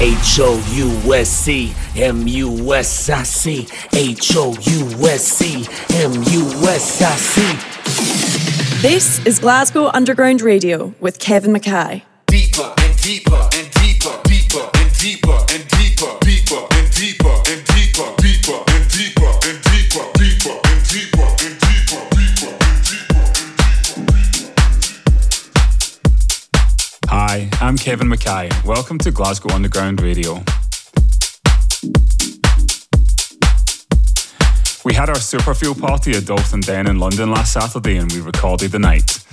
H O U S C M U S I C H O U S C M U S I C. This is Glasgow Underground Radio with Kevin McKay. Deeper and deeper and deeper, deeper and deeper Kevin McKay. Welcome to Glasgow Underground Radio. We had our Superfeel party at Dalston Den in London last Saturday and we recorded the night.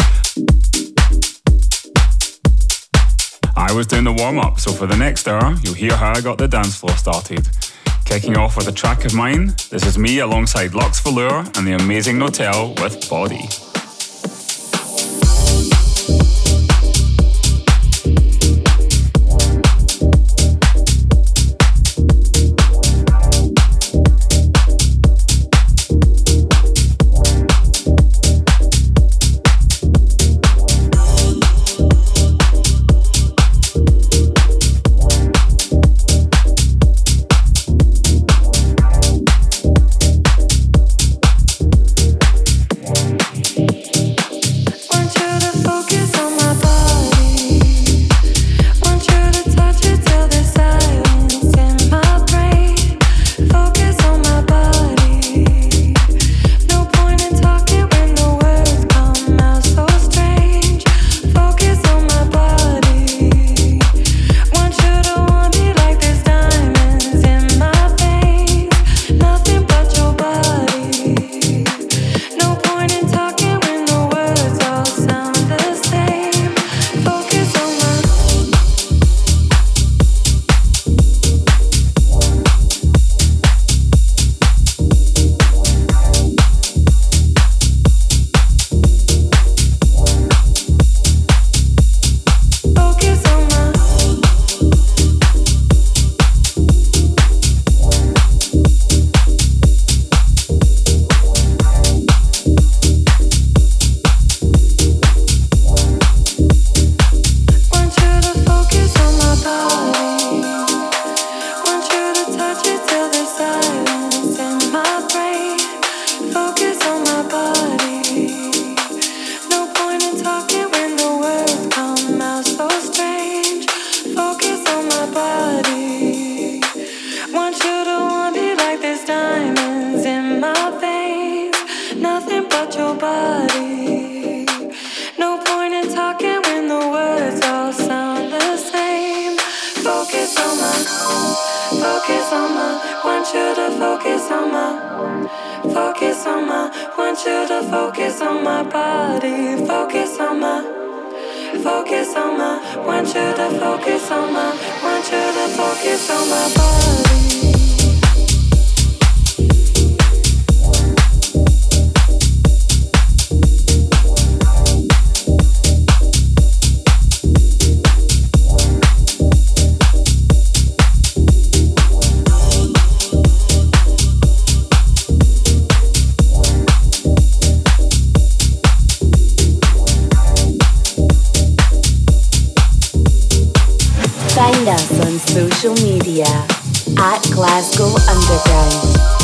I was doing the warm up, so for the next hour, you'll hear how I got the dance floor started. Kicking off with a track of mine, this is me alongside Lux Velour and the amazing Notelle with Body. on social media at Glasgow Underground.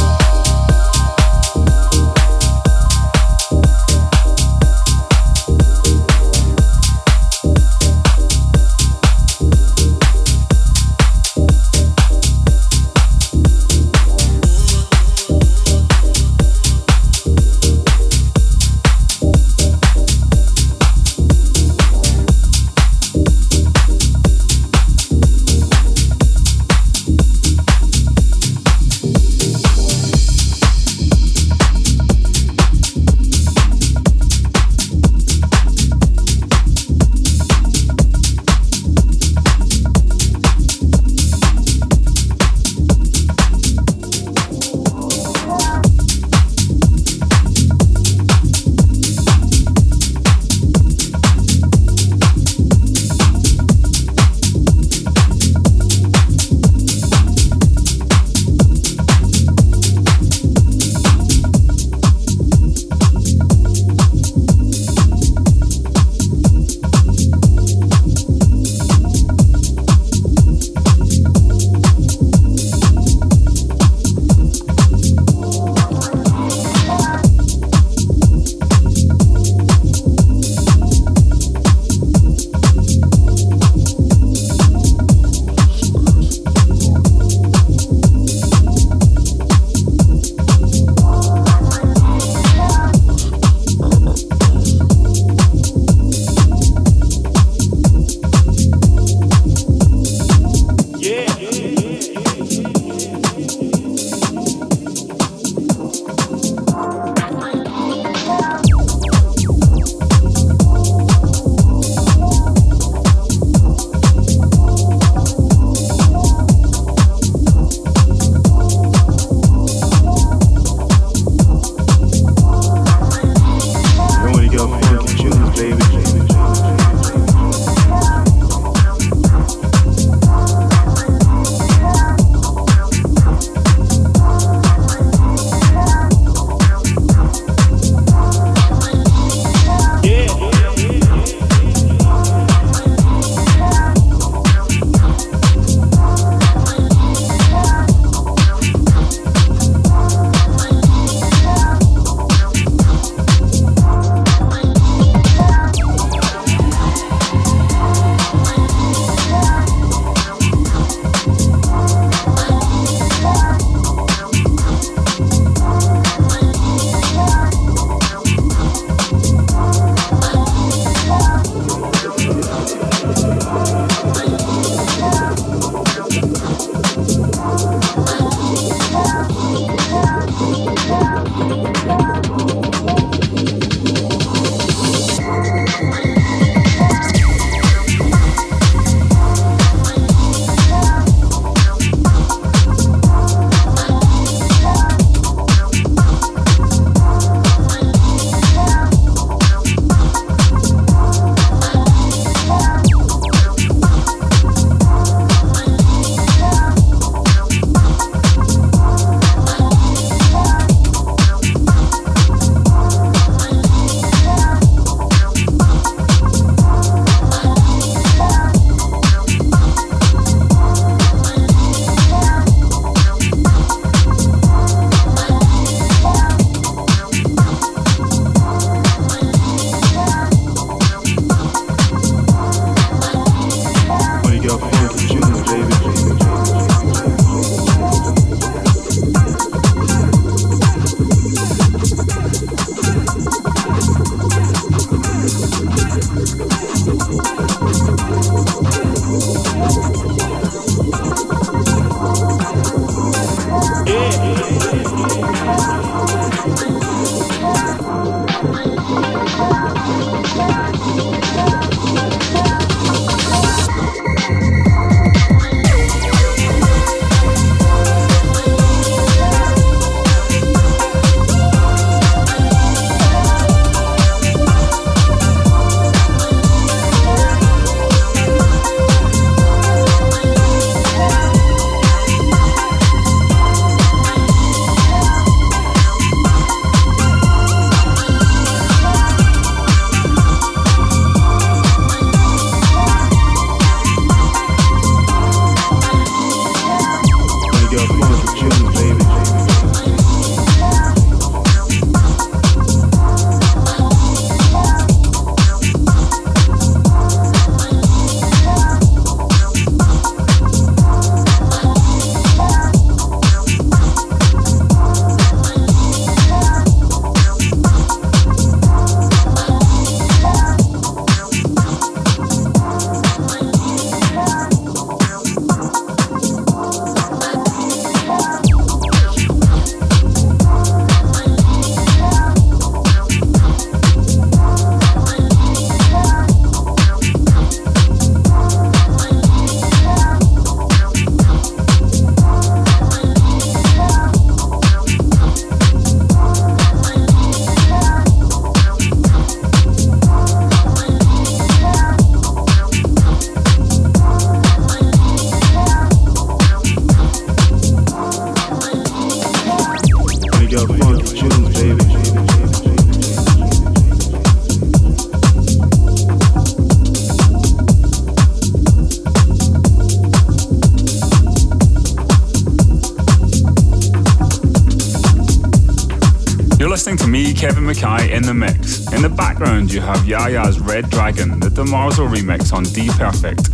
In the mix. In the background, you have Yaya's Red Dragon, the DeMarzo remix on D Perfect.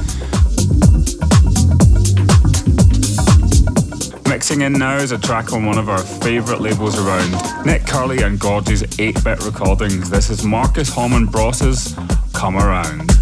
Mixing in now is a track on one of our favourite labels around, Nick Curly and Gorge's 8-bit recordings. This is Markus Holman Bross's Come Around.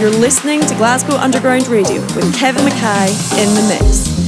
You're listening to Glasgow Underground Radio with Kevin McKay in the mix.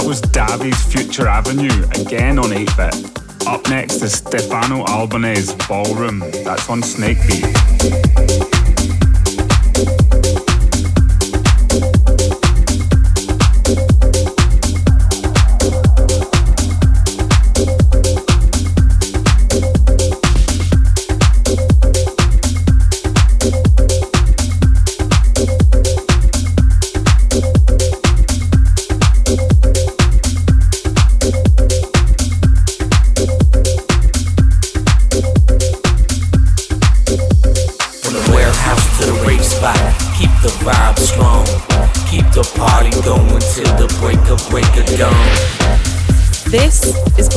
Italy's Future Avenue, again on 8 bit. Up next is Stefano Albanese Ballroom, that's on Snakebeat. This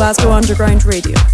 Glasgow Underground Radio.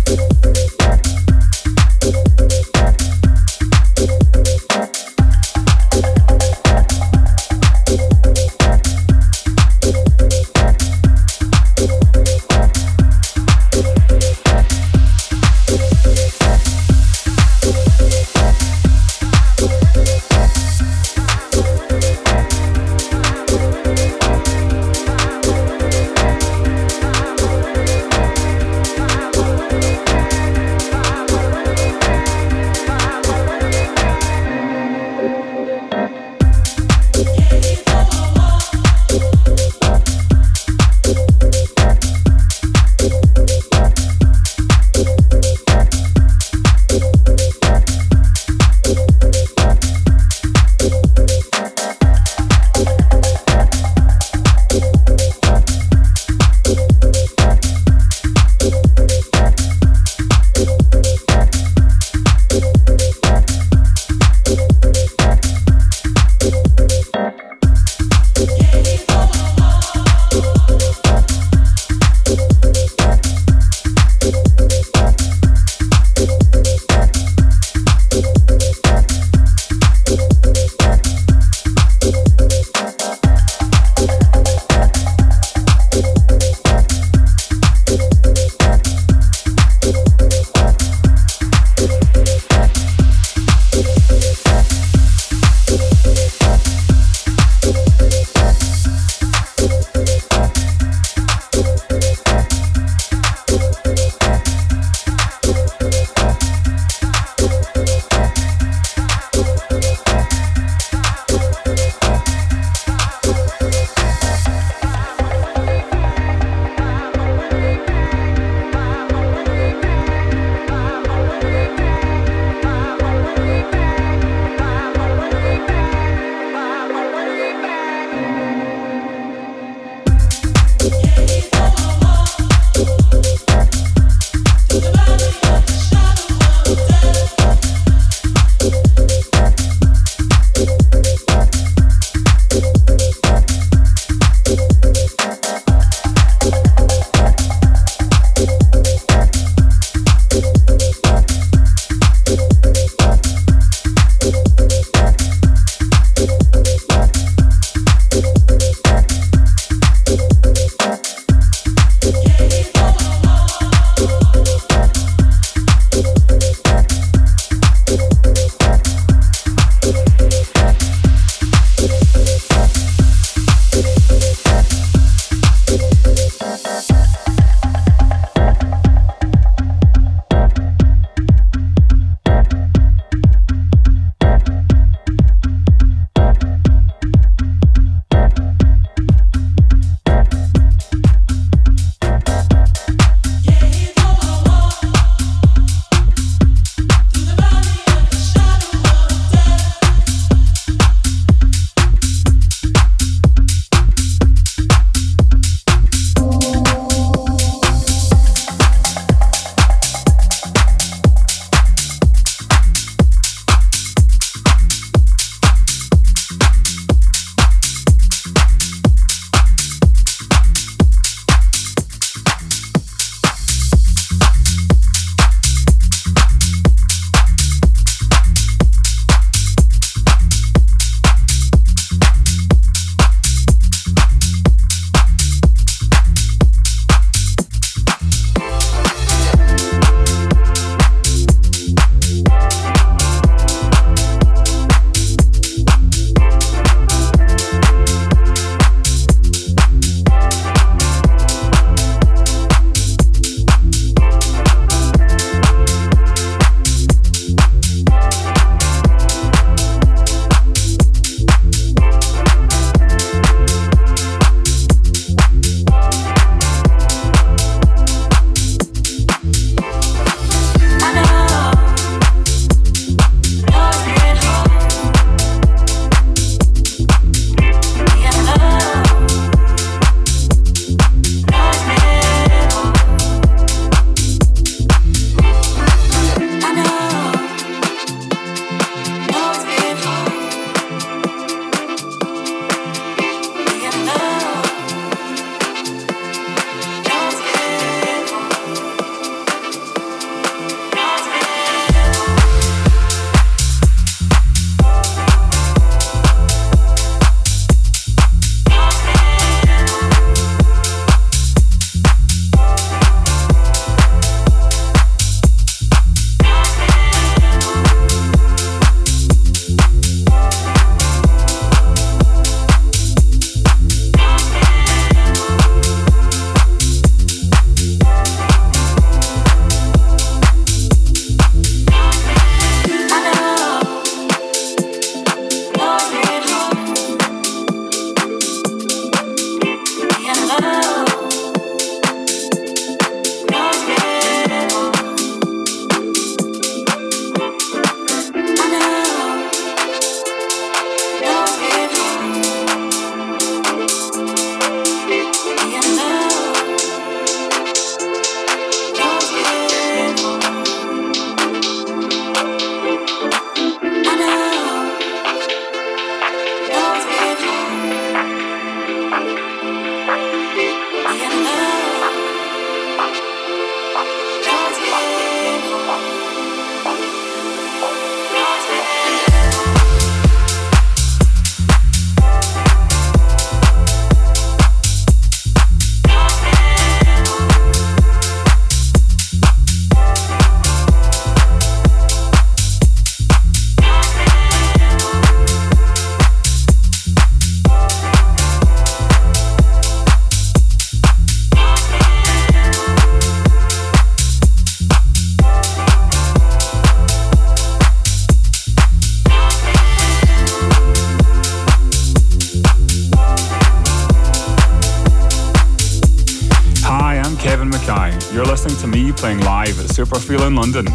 Feel in London.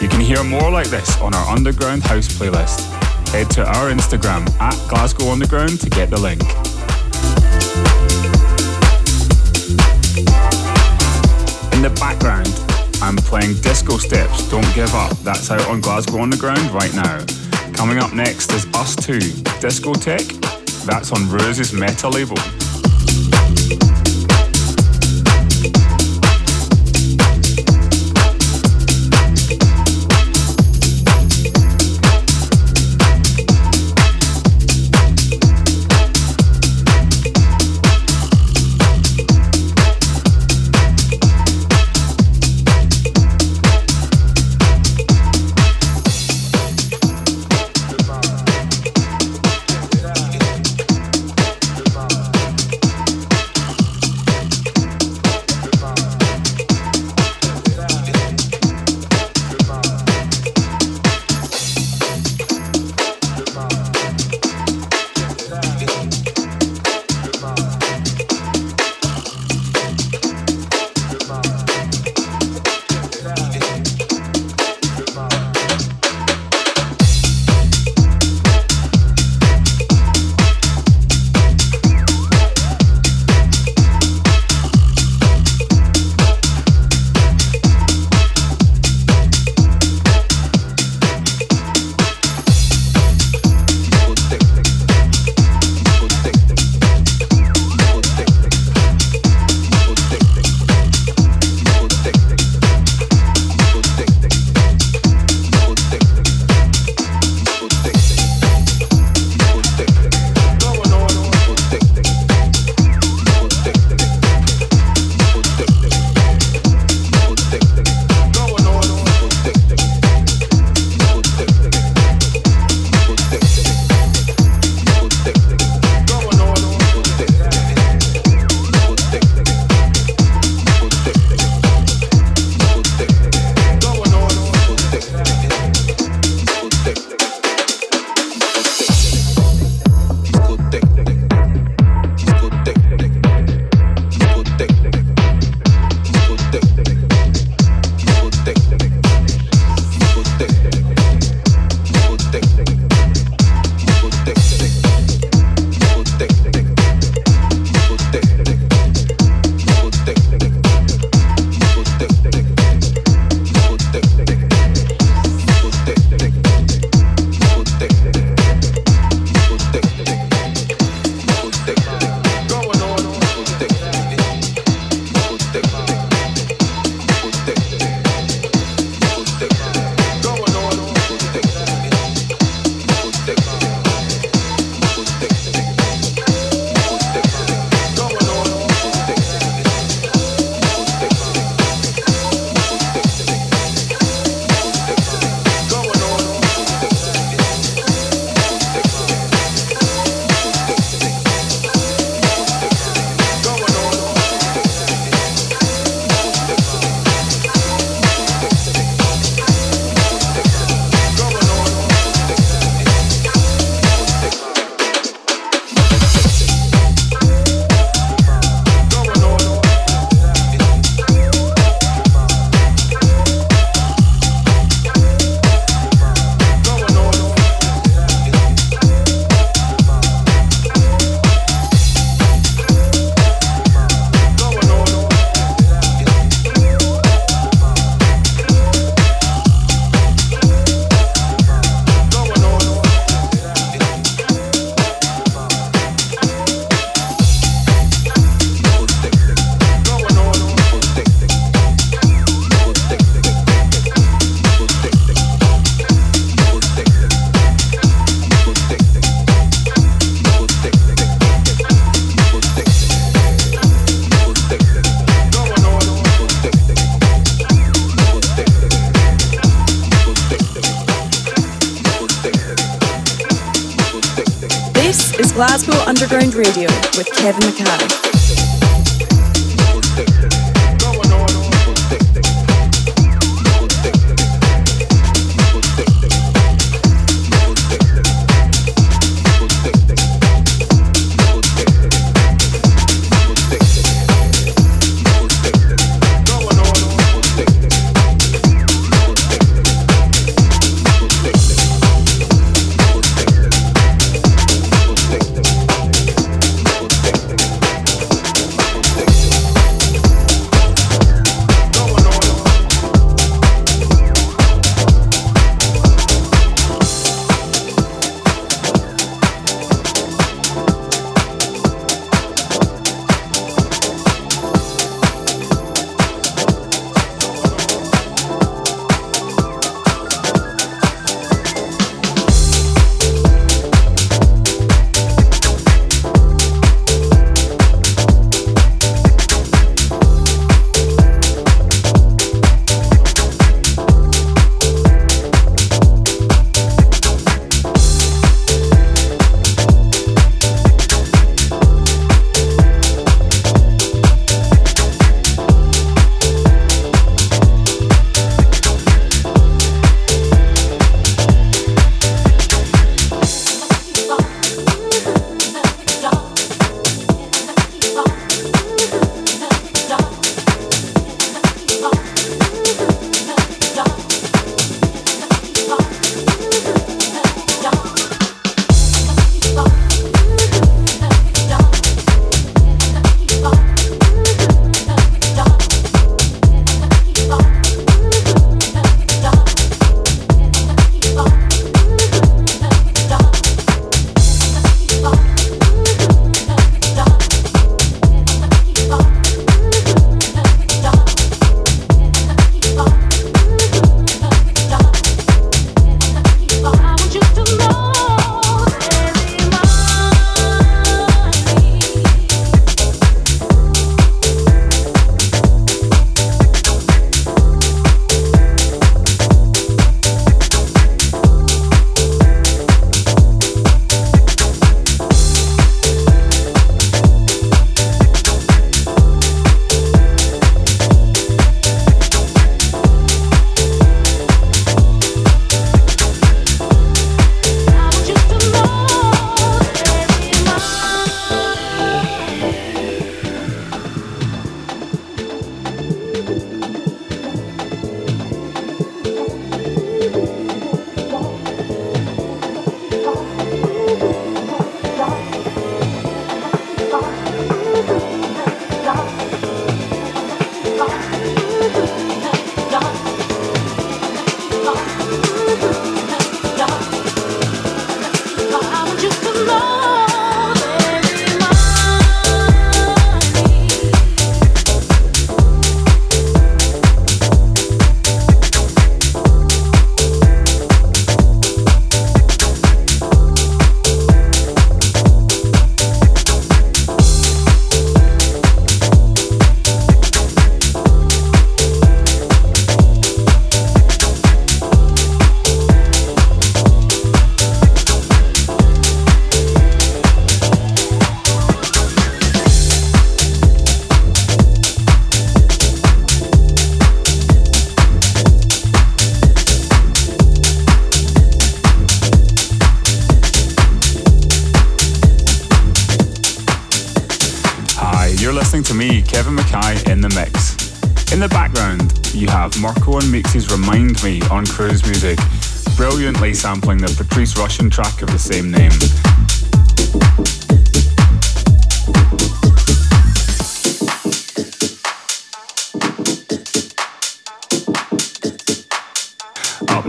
You can hear more like this on our Underground House playlist. Head to our Instagram at Glasgow Underground to get the link. In the background, I'm playing Disco Steps, Don't Give Up. That's out on Glasgow Underground right now. Coming up next is Us 2, Disco Tec. That's on Rose's Meta label.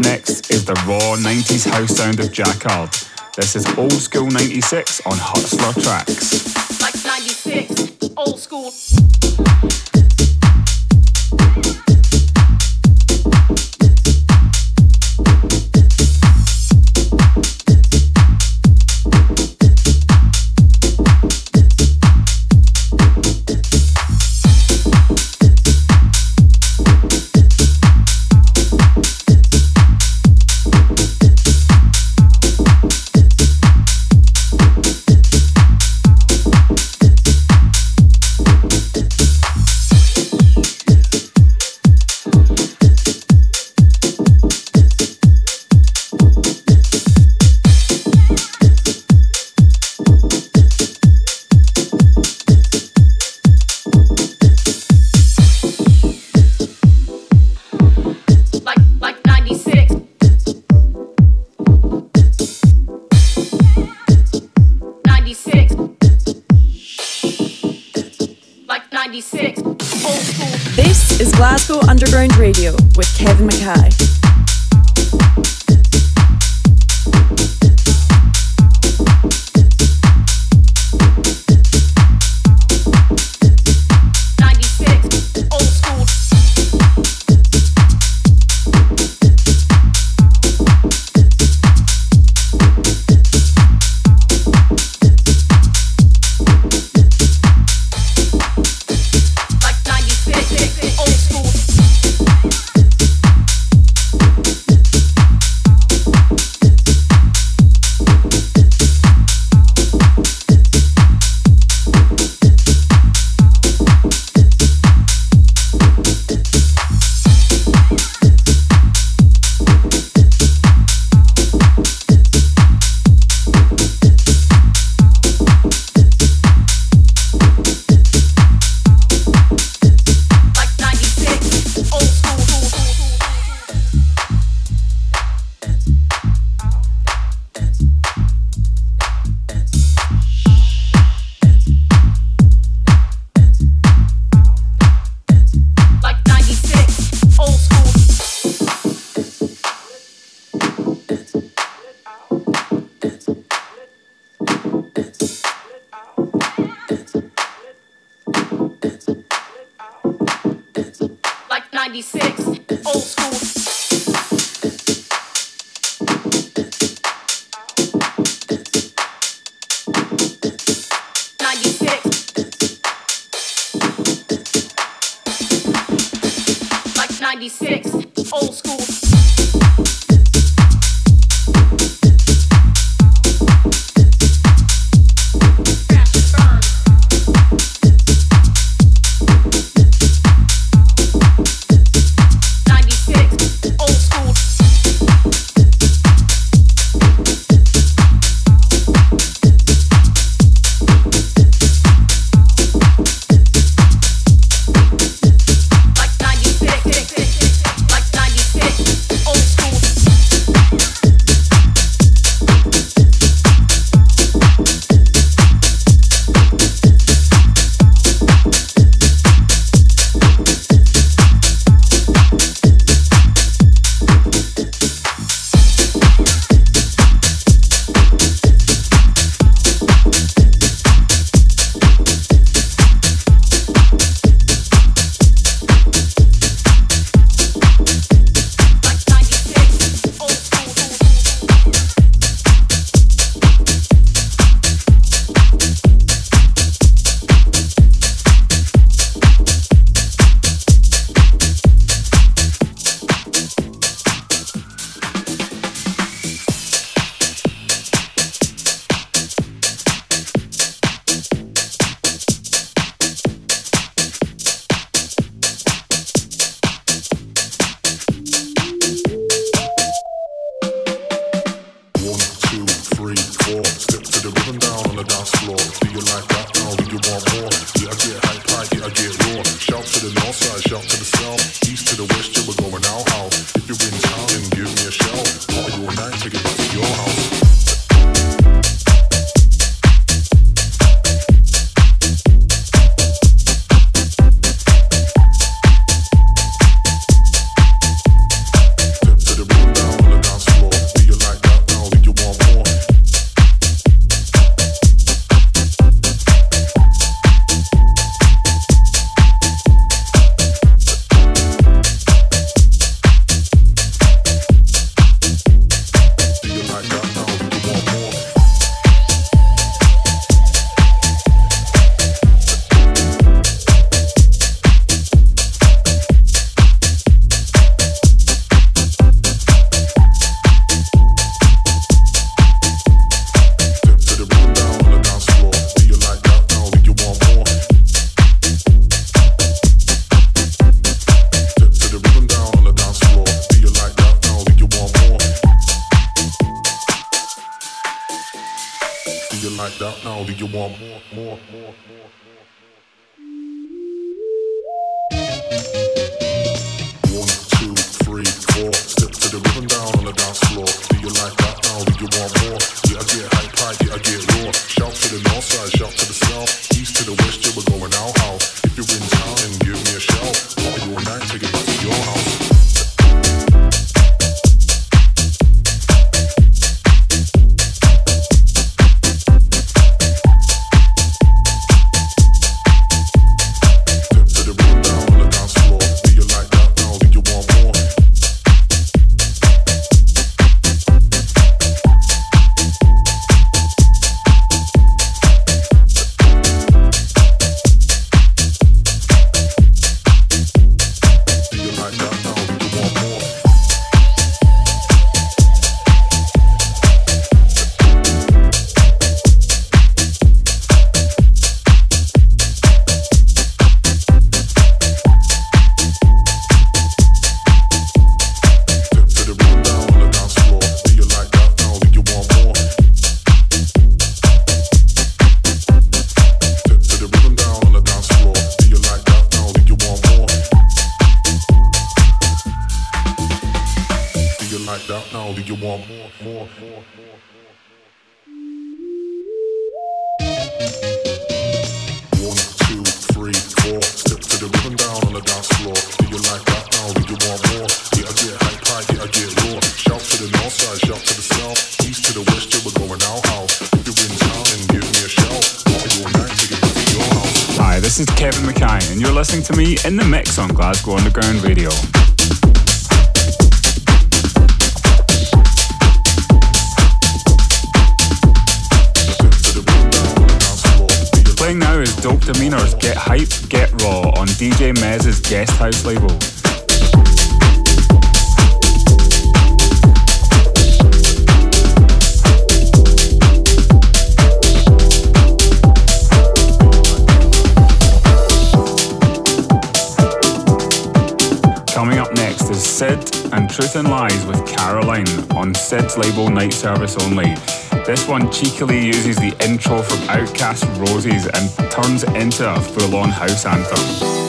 Next is the raw 90s house sound of Jackard. This is Old Skool 96 on Hustler Trax. Like 96, old school. you want more, more, more, more, more? Stein, and you're listening to me in the mix on Glasgow Underground Radio. Playing now is Dope Demeanor's Get Hype, Get Raw on DJ Mes's Guest House label. Truth and Lies with Caroline on CID's label Night Service Only. This one cheekily uses the intro from OutKast Roses and turns it into a full on house anthem.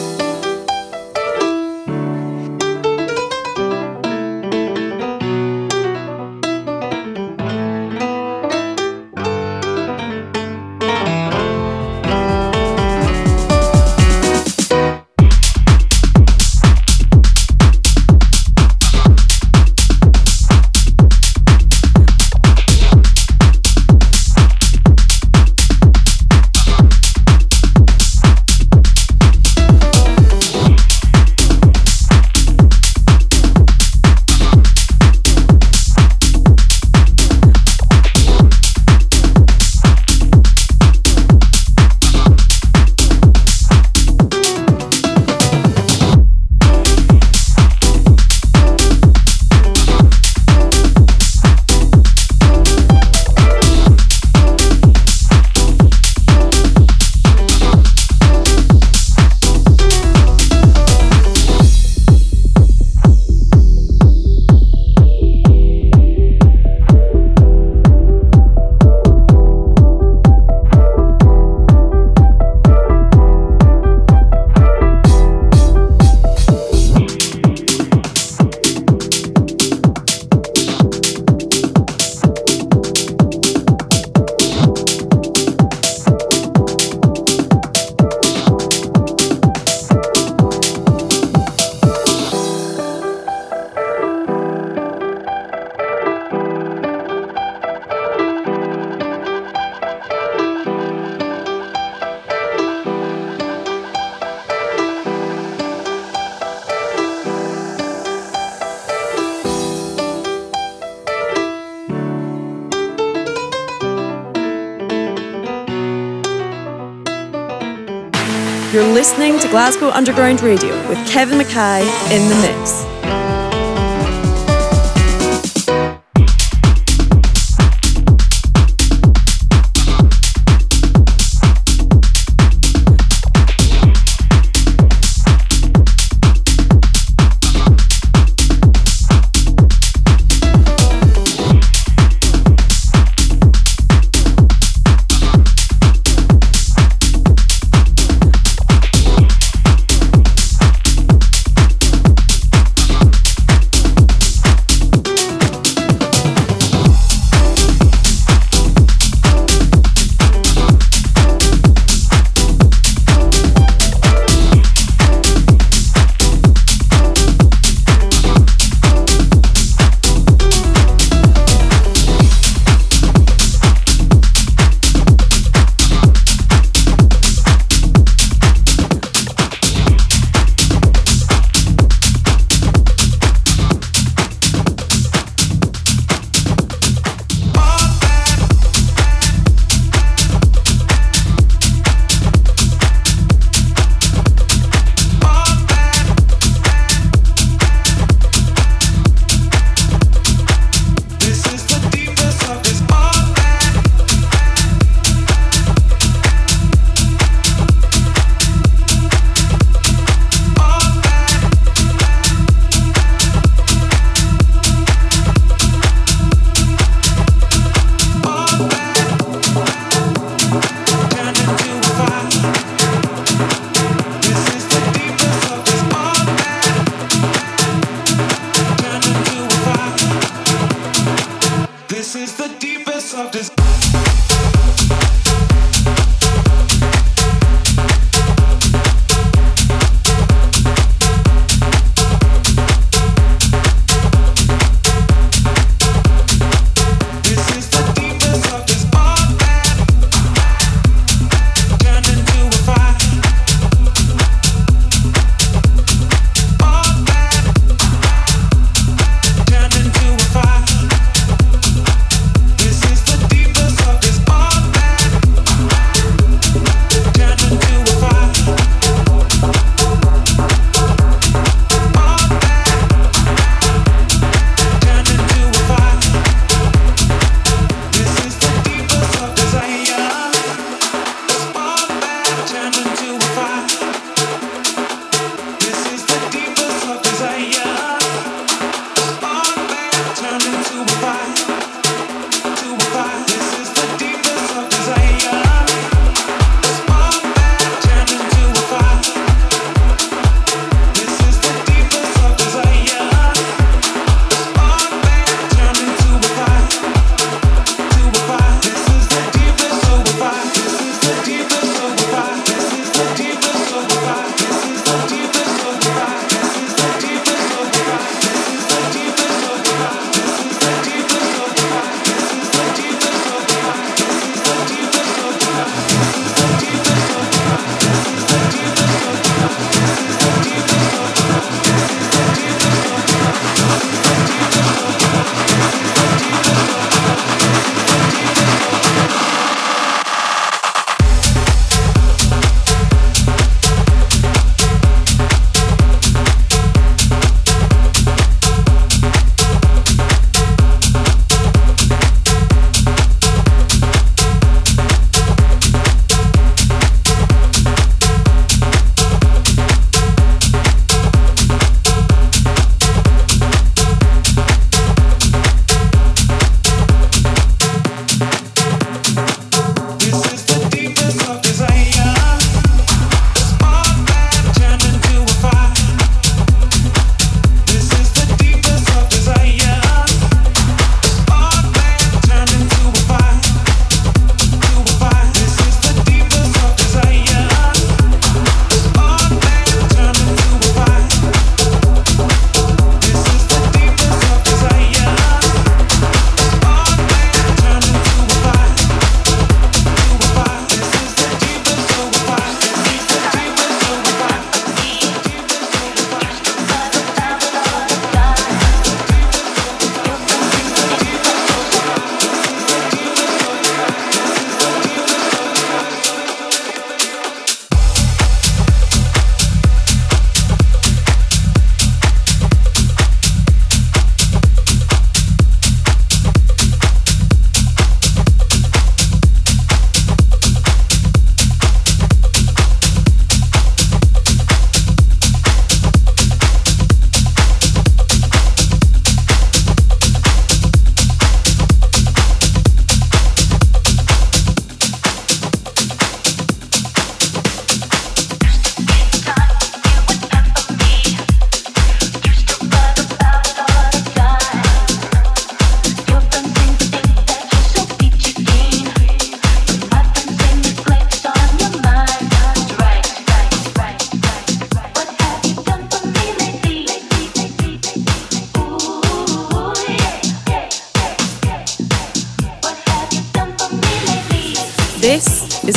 School Underground Radio with Kevin McKay in the mix.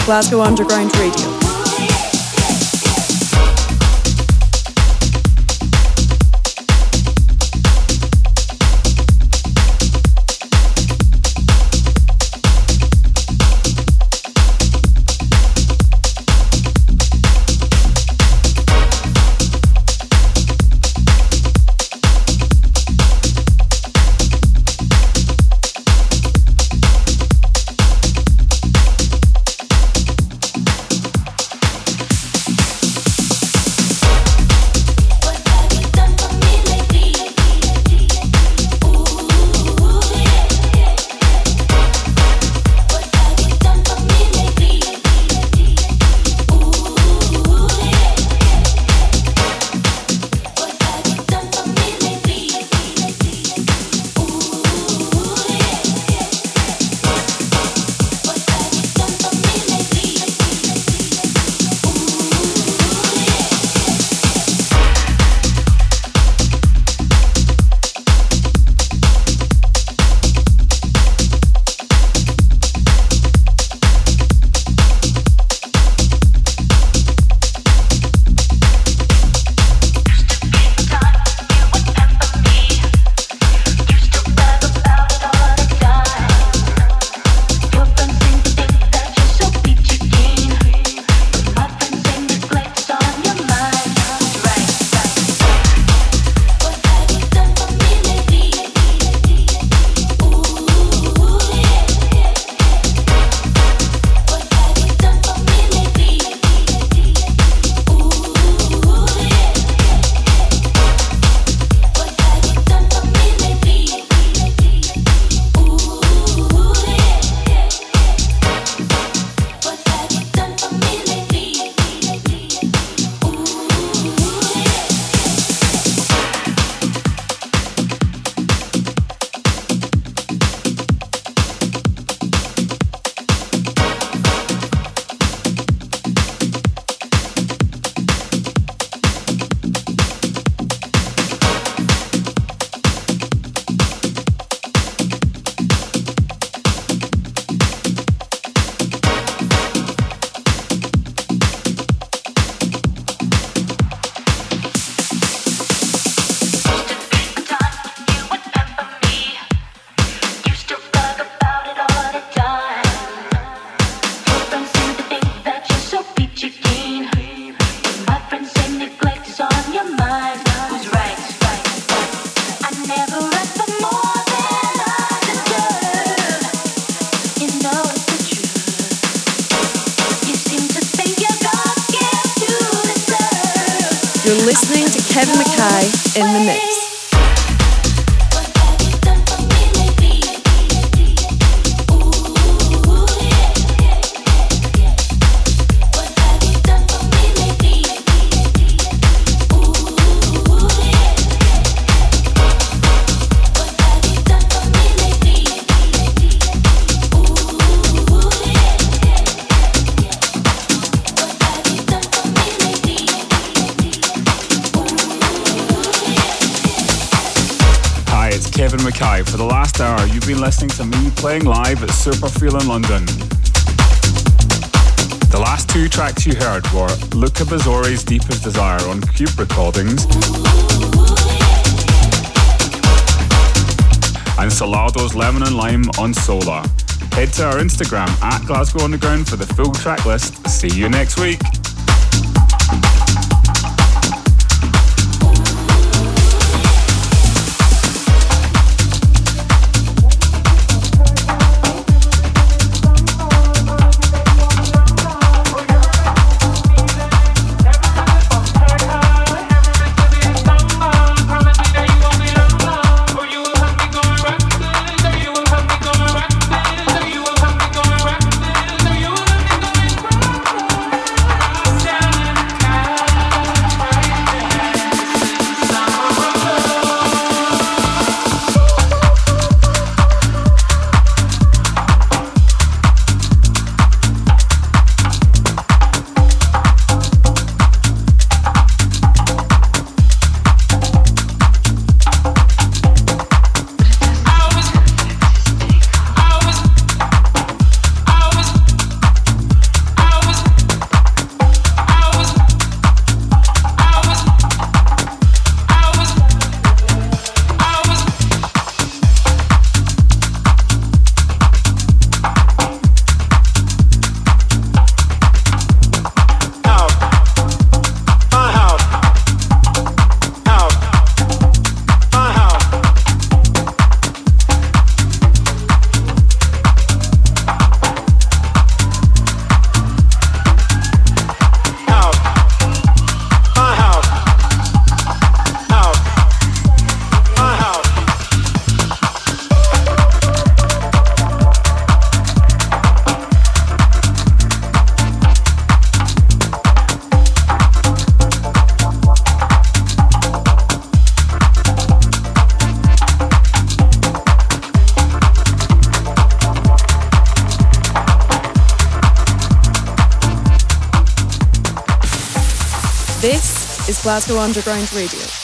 Glasgow Underground playing live at Superfeel in London. The last two tracks you heard were Luca Bisori's Deepest Desire on Cube Recordings and Solardo's Lemon and Lime on Sola. Head to our Instagram at Glasgow Underground for the full track list. See you next week. Glasgow Underground Radio.